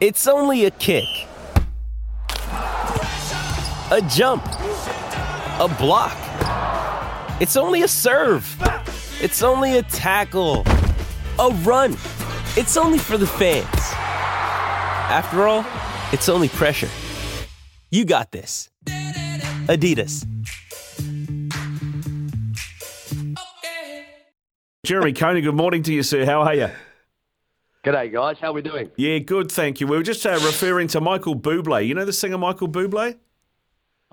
It's only a kick, a jump, a block. It's only a serve. It's only a tackle, a run. It's only for the fans. After all, it's only pressure. You got this. Adidas. Jeremy Coney, good morning to you, sir. How are you? G'day, guys. How are we doing? Yeah, good, thank you. We were just uh, referring to Michael Bublé. You know the singer Michael Bublé?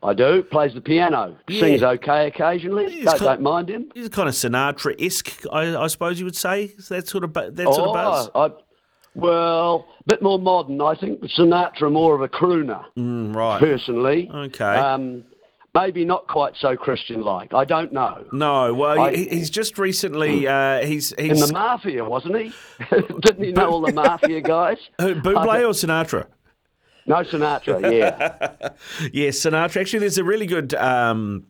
I do. Plays the piano. Yeah. Sings okay occasionally. Don't, don't mind him. He's kind of Sinatra-esque, I, I suppose you would say. Is that sort of that sort of buzz? I, well, a bit more modern, I think. Sinatra more of a crooner, Mm, right. personally. Okay. Um, maybe not quite so Christian-like. I don't know. No, well, I- he's just recently. Uh, he's In the mafia, wasn't he? Didn't he know all the mafia guys? Who, Bublé or Sinatra? No, Sinatra. Yeah. Yeah, Sinatra. Actually, there's a really good um,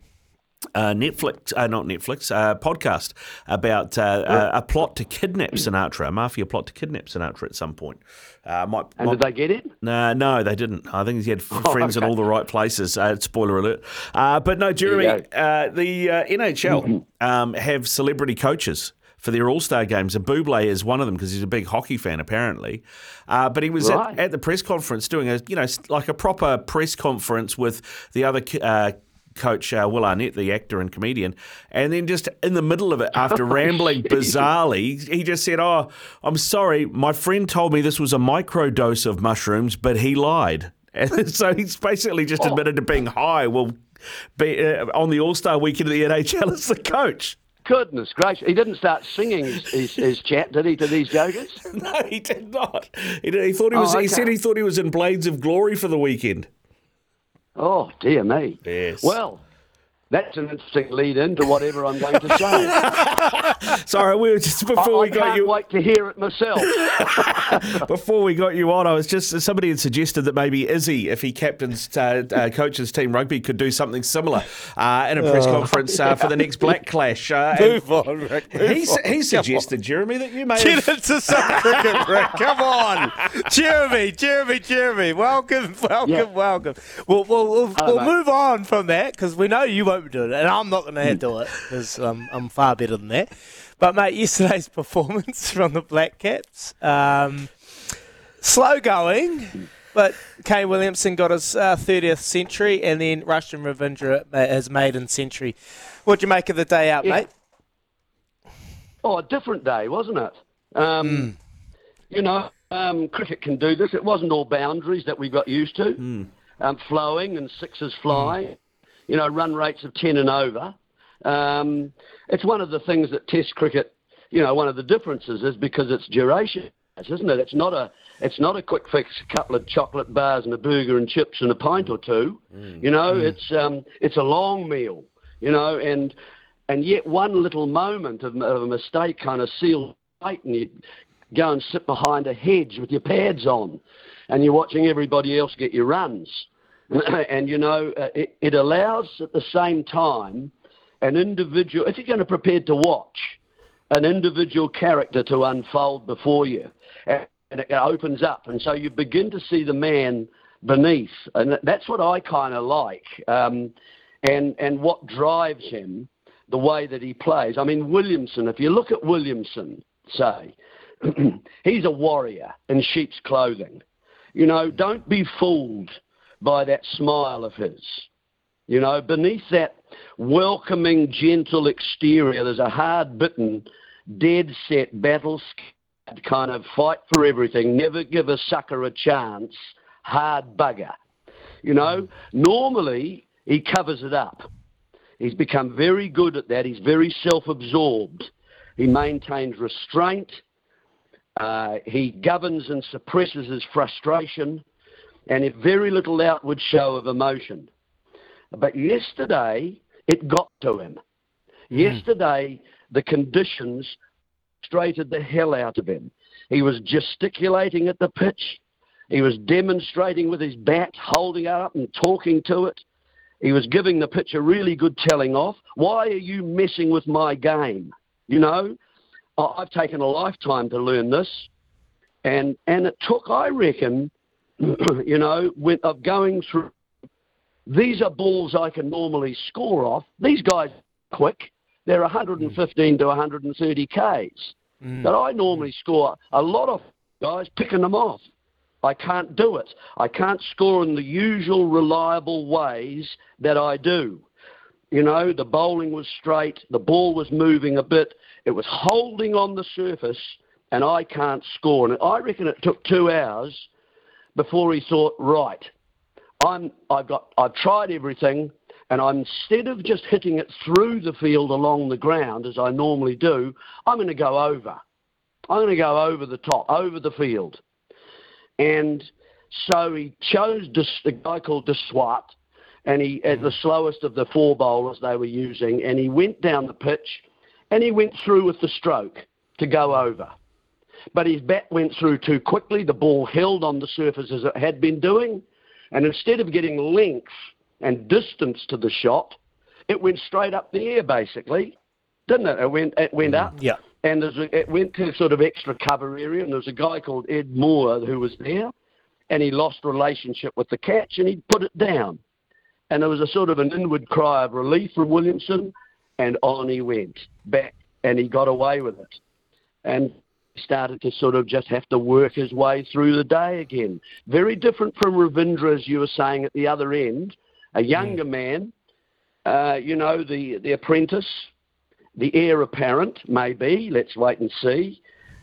uh, Netflix, uh, not Netflix, uh, podcast about uh, uh, a plot to kidnap Sinatra, a mafia plot to kidnap Sinatra at some point. Uh, might, And might- did they get it? No, no, they didn't. I think he had f- friends in all the right places. Uh, spoiler alert. Uh, but no, Jeremy, uh, the uh, NHL um, have celebrity coaches for their All Star games, and Buble is one of them because he's a big hockey fan, apparently. Uh, but he was Right. at, at the press conference doing a, you know, like a proper press conference with the other. Uh, Coach uh, Will Arnett, the actor and comedian, and then just in the middle of it, after rambling bizarrely, he just said, "Oh, I'm sorry, my friend told me this was a microdose of mushrooms, but he lied." And so he's basically just Oh. admitted to being high. Well, be, uh, on the All Star weekend of the NHL as the coach. Goodness gracious. He didn't start singing his, his, his chat, did he, to these jokers? No, he did not. He, did, he thought he Oh, was. He said he thought he was in Blades of Glory for the weekend. Oh, dear me. Yes. Well, that's an interesting lead in to whatever I'm going to say. Sorry, we were just I, before we I got can't you. wait to hear it myself. Before we got you on, I was just somebody had suggested that maybe Izzy, if he captains uh, uh, coaches team rugby, could do something similar uh, in a press conference uh, for the next Black Clash. Uh, Move on, Rick. Move he, on. he suggested, Jeremy, that you may Get have. into some cricket, Rick. Come on. Jeremy, Jeremy, Jeremy. Welcome, welcome, Yeah. welcome. We'll, we'll, we'll, Hello, we'll move on from that because we know you won't be doing it, and I'm not going to do it because um, I'm far better than that. But, mate, yesterday's performance from the Black Caps, um, slow going, but Kane Williamson got his uh, 30th century, and then Rachin Ravindra his maiden century. What'd you make of the day out, Yeah. mate? oh, a different day, wasn't it? Um, You know, um, cricket can do this. It wasn't all boundaries that we got used to. Um, flowing and sixes fly. You know, run rates of 10 and over. Um, it's one of the things that Test cricket, you know, one of the differences is because it's duration, isn't it? It's not a it's not a quick fix a couple of chocolate bars and a burger and chips and a pint or two. You know, it's um, it's a long meal. You know, and and yet one little moment of, of a mistake kind of seals fate, and you go and sit behind a hedge with your pads on, and you're watching everybody else get your runs. and you know, uh, it, it allows at the same time an individual, if you're going to prepare to watch, an individual character to unfold before you. And and it opens up. And so you begin to see the man beneath. And that's what I kind of like. Um, and, and what drives him, the way that he plays. I mean, Williamson, if you look at Williamson, say, he's a warrior in sheep's clothing. You know, don't be fooled by that smile of his. You know, beneath that welcoming, gentle exterior, there's a hard bitten, dead set, battle scarred kind of fight for everything, never give a sucker a chance, hard bugger. You know, normally he covers it up. He's become very good at that. He's very self absorbed. He maintains restraint. Uh, he governs and suppresses his frustration and if very little outward show of emotion. But yesterday, it got to him. Mm. Yesterday, the conditions frustrated the hell out of him. He was gesticulating at the pitch. He was demonstrating with his bat, holding it up and talking to it. He was giving the pitch a really good telling off. Why are you messing with my game? You know, I've taken a lifetime to learn this. And, and it took, I reckon, you know, with, of going through. These are balls I can normally score off. These guys are quick. They're 115 to 130 Ks. Mm. But I normally score a lot of guys picking them off. I can't do it. I can't score in the usual reliable ways that I do. You know, the bowling was straight, the ball was moving a bit, it was holding on the surface, and I can't score. And I reckon it took two hours before he thought, right, I'm, I've, got, I've tried everything, and I'm, instead of just hitting it through the field along the ground as I normally do, I'm going to go over. I'm going to go over the top, over the field. And so he chose a guy called De Swardt, and he, as the mm-hmm. slowest of the four bowlers they were using, and he went down the pitch, and he went through with the stroke to go over but his bat went through too quickly. The ball held on the surface as it had been doing, and instead of getting length and distance to the shot, it went straight up the air, basically, didn't it? It went, it went mm, up. Yeah. And a, it went to sort of extra cover area, and there was a guy called Ed Moore who was there, and he lost relationship with the catch, and he put it down. And there was a sort of an inward cry of relief from Williamson, and on he went back, and he got away with it. And started to sort of just have to work his way through the day again. Very different from Ravindra, as you were saying at the other end, a younger mm. man, uh, you know, the, the apprentice, the heir apparent, maybe, let's wait and see,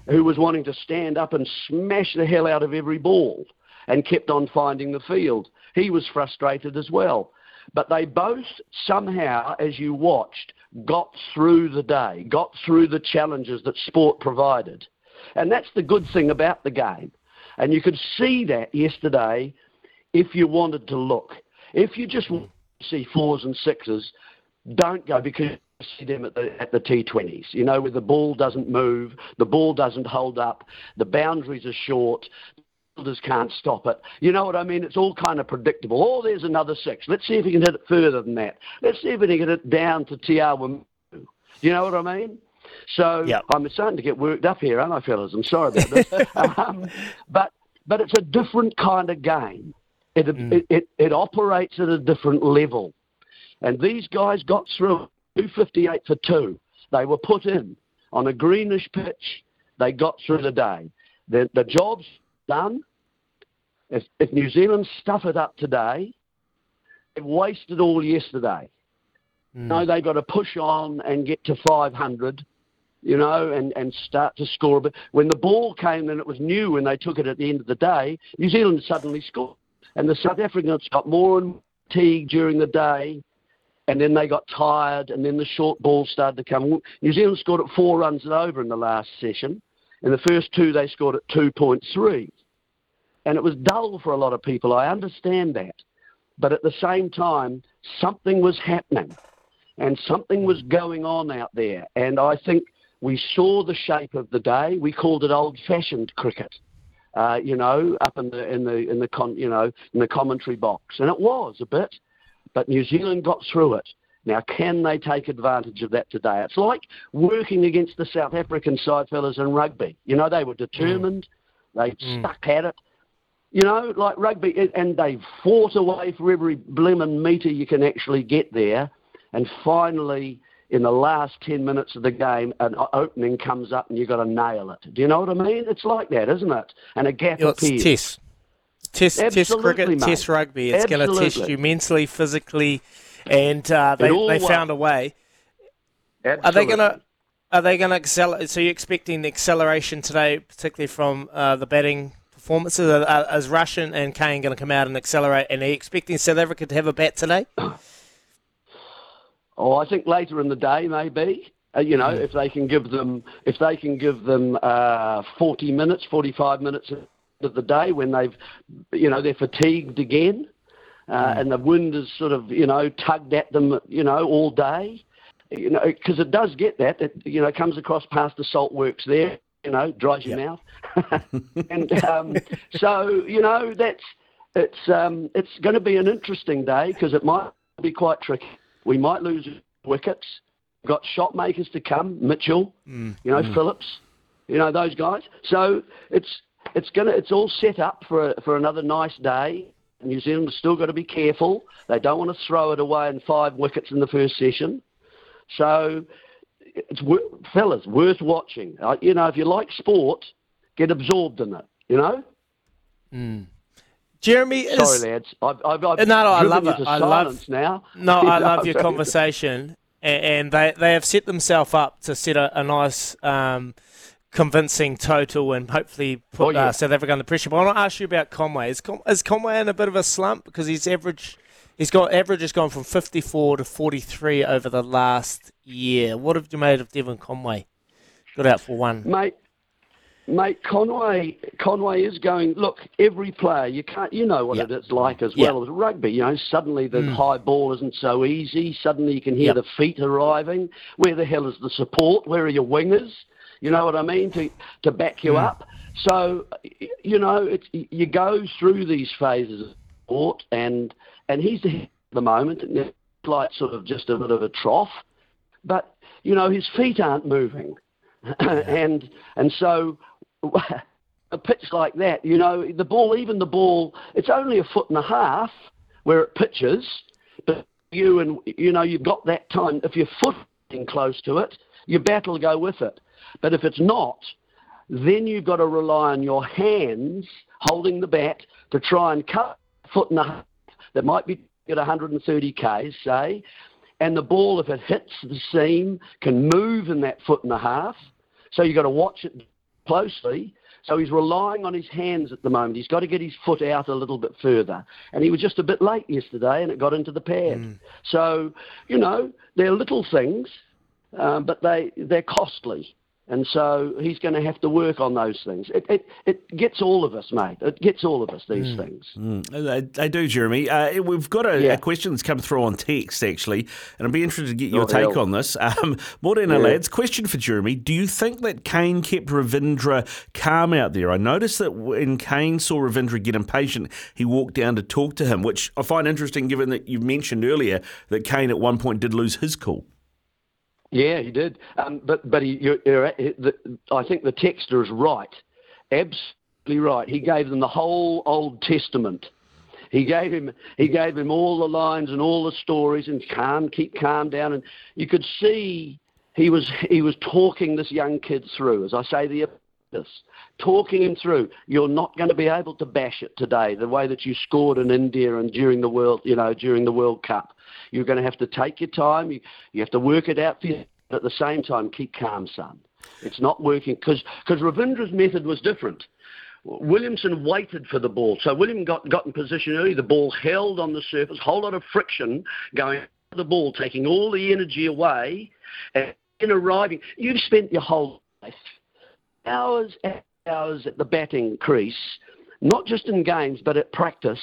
who was wanting to stand up and smash the hell out of every ball and kept on finding the field. He was frustrated as well. But they both somehow, as you watched, got through the day, got through the challenges that sport provided. And that's the good thing about the game. And you could see that yesterday if you wanted to look. If you just see fours and sixes, don't go because you see them at the, at the T20s, you know, where the ball doesn't move, the ball doesn't hold up, the boundaries are short, fielders can't stop it. You know what I mean? It's all kind of predictable. Oh, there's another six. Let's see if he can hit it further than that. Let's see if he can hit it down to Tiawa. You know what I mean? So yep. I'm starting to get worked up here, aren't I, fellas? I'm sorry about this. um, but but it's a different kind of game. It, mm. it, it, it operates at a different level. And these guys got through 258 for two. They were put in on a greenish pitch. They got through the day. The, the job's done. If, if New Zealand stuff it up today, they've wasted all yesterday. Mm. No, they've got to push on and get to 500 you know, and, and start to score a bit. When the ball came and it was new when they took it at the end of the day, New Zealand suddenly scored. And the South Africans got more and more fatigue during the day, and then they got tired, and then the short ball started to come. New Zealand scored at four runs and over in the last session. In the first two, they scored at 2.3. And it was dull for a lot of people. I understand that. But at the same time, something was happening and something was going on out there. And I think we saw the shape of the day. We called it old-fashioned cricket. Uh, you know, up in the in the in the con, you know in the commentary box, and it was a bit, but New Zealand got through it. Now, can they take advantage of that today? It's like working against the South African side fellas in rugby. You know, they were determined, mm. they mm. stuck at it. You know, like rugby, and they fought away for every blimmin' metre you can actually get there, and finally in the last 10 minutes of the game, an opening comes up and you've got to nail it. Do you know what I mean? It's like that, isn't it? And a gap yeah, appears. Test. Test, test cricket, mate. test rugby. It's going to test you mentally, physically, and uh, they, they found a way. Absolutely. Are they going to are they going to accelerate? So you're expecting the acceleration today, particularly from uh, the batting performances? Are, is Rachin and Kane going to come out and accelerate? And are you expecting South Africa to have a bat today? Oh, I think later in the day, maybe. Uh, you know, if they can give them if they can give them uh, 40 minutes, 45 minutes of the day when they've you know they're fatigued again, uh, and the wind is sort of you know tugged at them you know all day, you know because it does get that it you know comes across past the salt works there you know dries your mouth, and um, so you know that's it's um, it's going to be an interesting day because it might be quite tricky. We might lose wickets. We've got shot makers to come, Mitchell, mm. you know, mm. Phillips, you know those guys. So it's it's gonna it's all set up for a, for another nice day. New Zealand's still got to be careful. They don't want to throw it away in five wickets in the first session. So it's fellas worth watching. You know, if you like sport, get absorbed in it. You know. Mm. Jeremy is. Sorry, lads. I've, I've, I've No, no, I love it. I love- now. No, I love your conversation, and they they have set themselves up to set a, a nice, um, convincing total, and hopefully put Oh, yeah. uh, South Africa under pressure. But I want to ask you about Conway. Is, Con- is Conway in a bit of a slump because his average, he's got average has gone from fifty four to forty three over the last year. What have you made of Devon Conway? Got out for one. mate. Mate, Conway, Conway is going. Look, every player, you can't, you know what Yeah. it is like as well as rugby. You know, suddenly the mm. high ball isn't so easy. Suddenly you can hear Yep. the feet arriving. Where the hell is the support? Where are your wingers? You know what I mean to to back you mm. up. So, you know, it's you go through these phases of sport, and and he's at the moment, it's like sort of just a bit of a trough, but you know his feet aren't moving, and and so a pitch like that, you know, the ball, even the ball, it's only a foot and a half where it pitches, but you and you know you've got that time. If your foot close to it, your bat will go with it. But if it's not, then you've got to rely on your hands holding the bat to try and cut a foot and a half that might be at 130 k's, say, and the ball, if it hits the seam, can move in that foot and a half. So you've got to watch it closely. So he's relying on his hands at the moment. He's got to get his foot out a little bit further. And he was just a bit late yesterday and it got into the pad. So, you know, they're little things, um, but they, they're costly. And so he's going to have to work on those things. It, it, it gets all of us, mate. It gets all of us, these things. They, they do, Jeremy. Uh, we've got a, Yeah. a question that's come through on text, actually, and I'd be interested to get your Oh, take hell. on this. Um, Morena lads, question for Jeremy. Do you think that Kane kept Ravindra calm out there? I noticed that when Kane saw Ravindra get impatient, he walked down to talk to him, which I find interesting given that you mentioned earlier that Kane at one point did lose his cool. Yeah, he did. Um, but but he, you're, you're, the, I think the texter is right, absolutely right. He gave them the whole Old Testament. He gave him he gave him all the lines and all the stories and calm, keep calm down. And you could see he was he was talking this young kid through, as I say, the this, talking him through. You're not going to be able to bash it today the way that you scored in India and during the world, you know, during the World Cup. You're going to have to take your time. You, you have to work it out for you. But at the same time, keep calm, son. It's not working because Ravindra's method was different. Williamson waited for the ball. So William got, got in position early. The ball held on the surface, whole lot of friction going to the ball, taking all the energy away and in arriving. You've spent your whole life hours and hours at the batting crease, not just in games but at practice,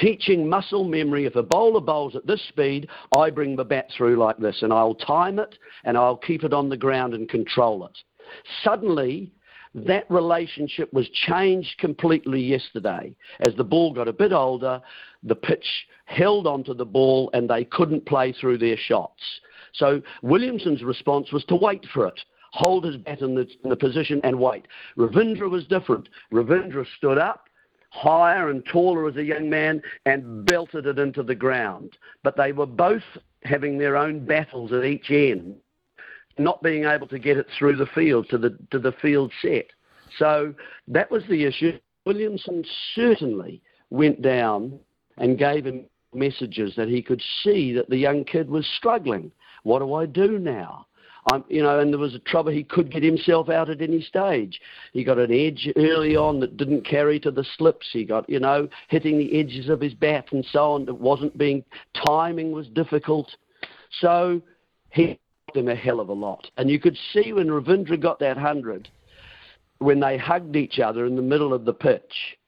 teaching muscle memory. If a bowler bowls at this speed, I bring the bat through like this, and I'll time it and I'll keep it on the ground and control it. Suddenly, that relationship was changed completely yesterday. As the ball got a bit older, the pitch held onto the ball and they couldn't play through their shots. So Williamson's response was to wait for it, hold his bat in the, in the position and wait. Ravindra was different. Ravindra stood up, higher and taller as a young man, and belted it into the ground. But they were both having their own battles at each end not being able to get it through the field to the to the field set. So that was the issue. Williamson certainly went down and gave him messages that he could see that the young kid was struggling. What do I do now? I'm, you know, and there was a trouble. He could get himself out at any stage. He got an edge early on that didn't carry to the slips. He got, you know, hitting the edges of his bat and so on. It wasn't being timing was difficult. So he helped him a hell of a lot. And you could see when Ravindra got that 100, when they hugged each other in the middle of the pitch,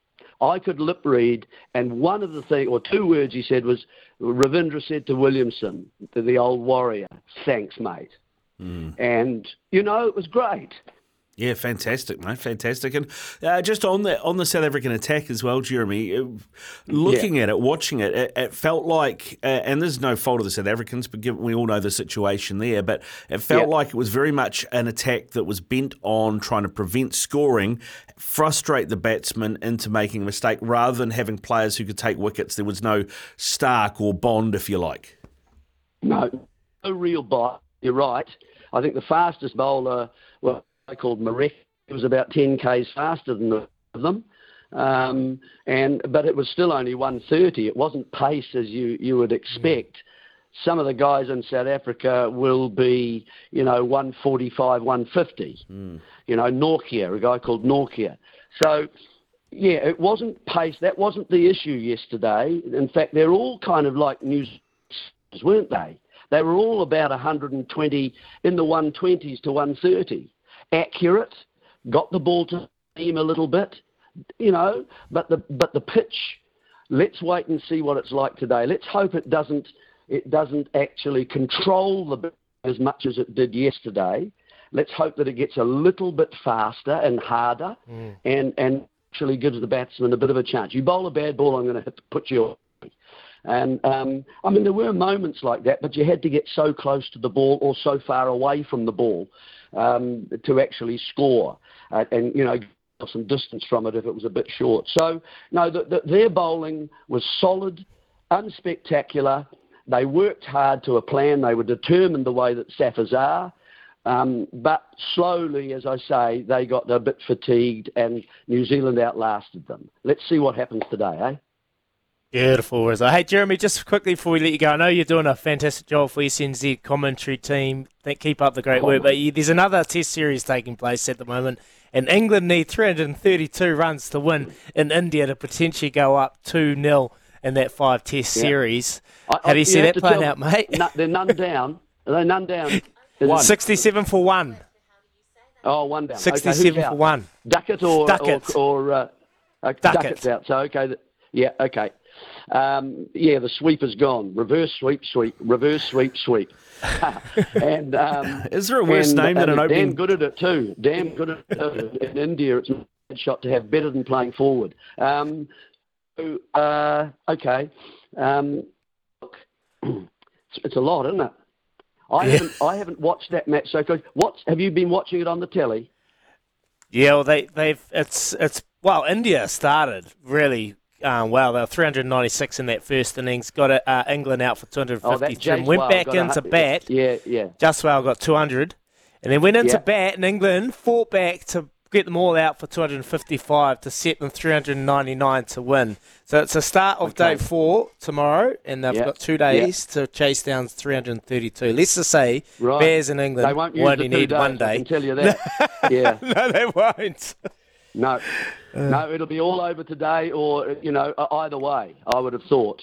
I could lip read, and one of the things, or two words he said was, Ravindra said to Williamson, to the old warrior, thanks, mate. Mm. And, you know, it was great. Yeah, fantastic, mate, fantastic. And uh, just on the on the South African attack as well, Jeremy. Uh, looking yeah. at it, watching it, it, it felt like, uh, and there's no fault of the South Africans, but given we all know the situation there, but it felt yeah. like it was very much an attack that was bent on trying to prevent scoring, frustrate the batsman into making a mistake, rather than having players who could take wickets. There was no Stark or Bond, if you like. No, no real bite. You're right. I think the fastest bowler, well I called Moreki. It was about 10 k's faster than them. Um, and but it was still only 130. It wasn't pace as you you would expect. Mm. Some of the guys in South Africa will be, you know, 145, 150. Mm. You know, Nortje, a guy called Nortje. So, yeah, it wasn't pace. That wasn't the issue yesterday. In fact, they're all kind of like news, weren't they? They were all about 120 in the 120s to 130 accurate, got the ball to him a little bit, you know, but the but the pitch. Let's wait and see what it's like today. Let's hope it doesn't it doesn't actually control the as much as it did yesterday. Let's hope that it gets a little bit faster and harder, mm. and and actually gives the batsman a bit of a chance. You bowl a bad ball, I'm going to to put you. And um, I mean, there were moments like that, but you had to get so close to the ball or so far away from the ball um, to actually score, uh, and you know some distance from it if it was a bit short. So no, the, the, their bowling was solid, unspectacular. They worked hard to a plan. They were determined the way that Saffers are. Um, but slowly, as I say, they got a bit fatigued and New Zealand outlasted them. Let's see what happens today, eh? Beautiful, Rizzo. Hey, Jeremy, just quickly before we let you go, I know you're doing a fantastic job for the SENZ commentary team. Keep up the great work. But there's another Test series taking place at the moment, and England need 332 runs to win in India to potentially go up 2 0 in that five Test yeah. series. I, How do you see that playing out, mate? No, they're none down. They're none down? One. 67 for one. Oh, one down. 67 okay, for one. Duckett or. Duckett. Or, or uh, uh, Duckett. Duckett's out. So, okay. Yeah, okay. Um, yeah, the sweep is gone. Reverse sweep, sweep, reverse sweep, sweep. and um, is there a worse and, name than an opening? Damn good at it too. Damn good at it. In India, it's a shot to have better than playing forward. Um, so, uh, okay, um, look, it's, it's, a lot, isn't it? I yeah. haven't I haven't watched that match. So, what have you been watching it on the telly? Yeah, well, they they've it's it's well, India started really um, well. They were 396 in that first innings. Got uh, England out for 250. Oh, went back into bat. Yeah, yeah. Jaiswal got 200. And then went into yeah. bat, and England fought back to get them all out for 255 to set them 399 to win. So it's a start of okay. day four tomorrow, and they've got two days to chase down 332. Let's just say right. Bears in England they won't only need days, one day. I can tell you that. yeah. no, they won't. No. Uh, no, it'll be all over today, or you know, either way. I would have thought.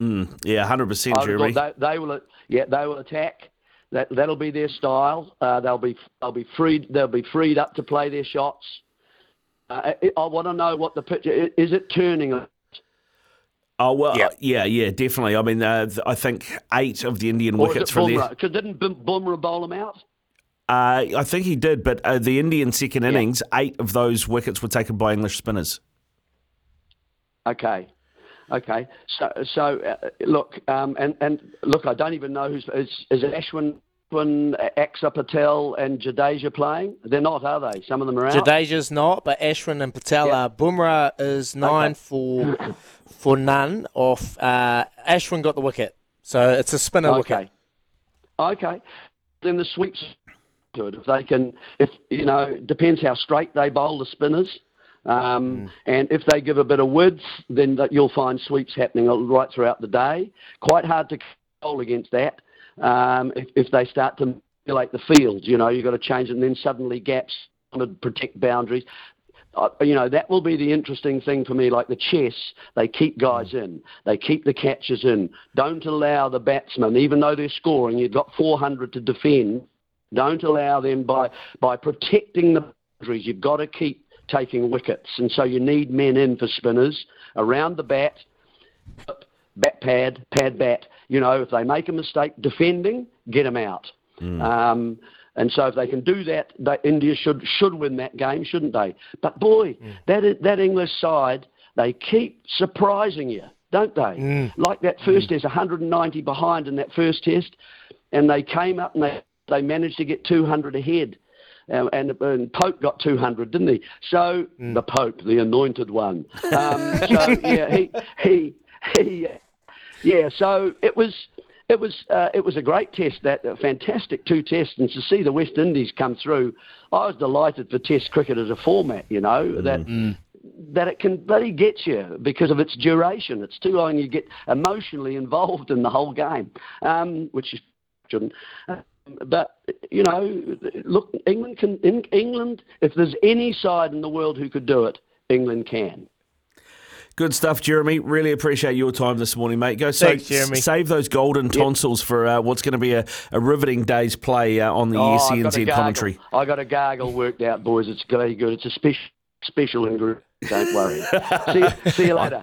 Mm, yeah, hundred percent, Jeremy. They, they, will, yeah, they will attack. That that'll be their style. Uh, they'll be they'll be freed. They'll be freed up to play their shots. Uh, I, I want to know what the picture is. It turning? Oh well, yeah, yeah, yeah definitely. I mean, uh, I think eight of the Indian or wickets from there. Because didn't Bumrah bowl them out? Uh, I think he did, but uh, the Indian second yeah. innings, eight of those wickets were taken by English spinners. Okay, okay. So, so uh, look, um, and and look, I don't even know who's is, is it Ashwin. Axar Patel and Jadeja playing? They're not, are they? Some of them are out. Jadeja's not, but Ashwin and Patel yeah. are. Bumrah is nine okay. for for none. Off uh, Ashwin got the wicket, so it's a spinner okay. wicket. Okay. Then the sweeps to it. If they can, if you know, depends how straight they bowl the spinners. Um, mm. And if they give a bit of width, then that you'll find sweeps happening right throughout the day. Quite hard to bowl against that. Um, if, if they start to manipulate the field, you know, you've got to change it, and then suddenly gaps to protect boundaries. uh, you know, that will be the interesting thing for me. Like the chess, they keep guys in, they keep the catches in. Don't allow the batsmen, even though they're scoring, you've got 400 to defend. Don't allow them by by protecting the boundaries. You've got to keep taking wickets, and so you need men in for spinners around the bat, bat pad, pad bat. You know, if they make a mistake defending, get them out. Mm. Um, and so if they can do that, that, India should should win that game, shouldn't they? But boy, mm. that that English side, they keep surprising you, don't they? Mm. Like that first mm. test, 190 behind in that first test, and they came up and they they managed to get 200 ahead. Um, and, and, Pope got 200, didn't he? So mm. the Pope, the anointed one. Um, so yeah, he he he. Yeah, so it was it was uh, it was a great test, that a fantastic two tests, and to see the West Indies come through, I was delighted for Test cricket as a format. You know mm. that mm. that it can bloody get you because of its duration. It's too long. You get emotionally involved in the whole game, um, which is shouldn't. Uh, but you know, look, England can. In England, if there's any side in the world who could do it, England can. Good stuff, Jeremy. Really appreciate your time this morning, mate. Go Thanks, save, save those golden tonsils yep. for uh, what's going to be a, a, riveting day's play uh, on the oh, SENZ commentary. I got a gargle worked out, boys. It's very good. It's a special special ingredient. Don't worry. see, see you later.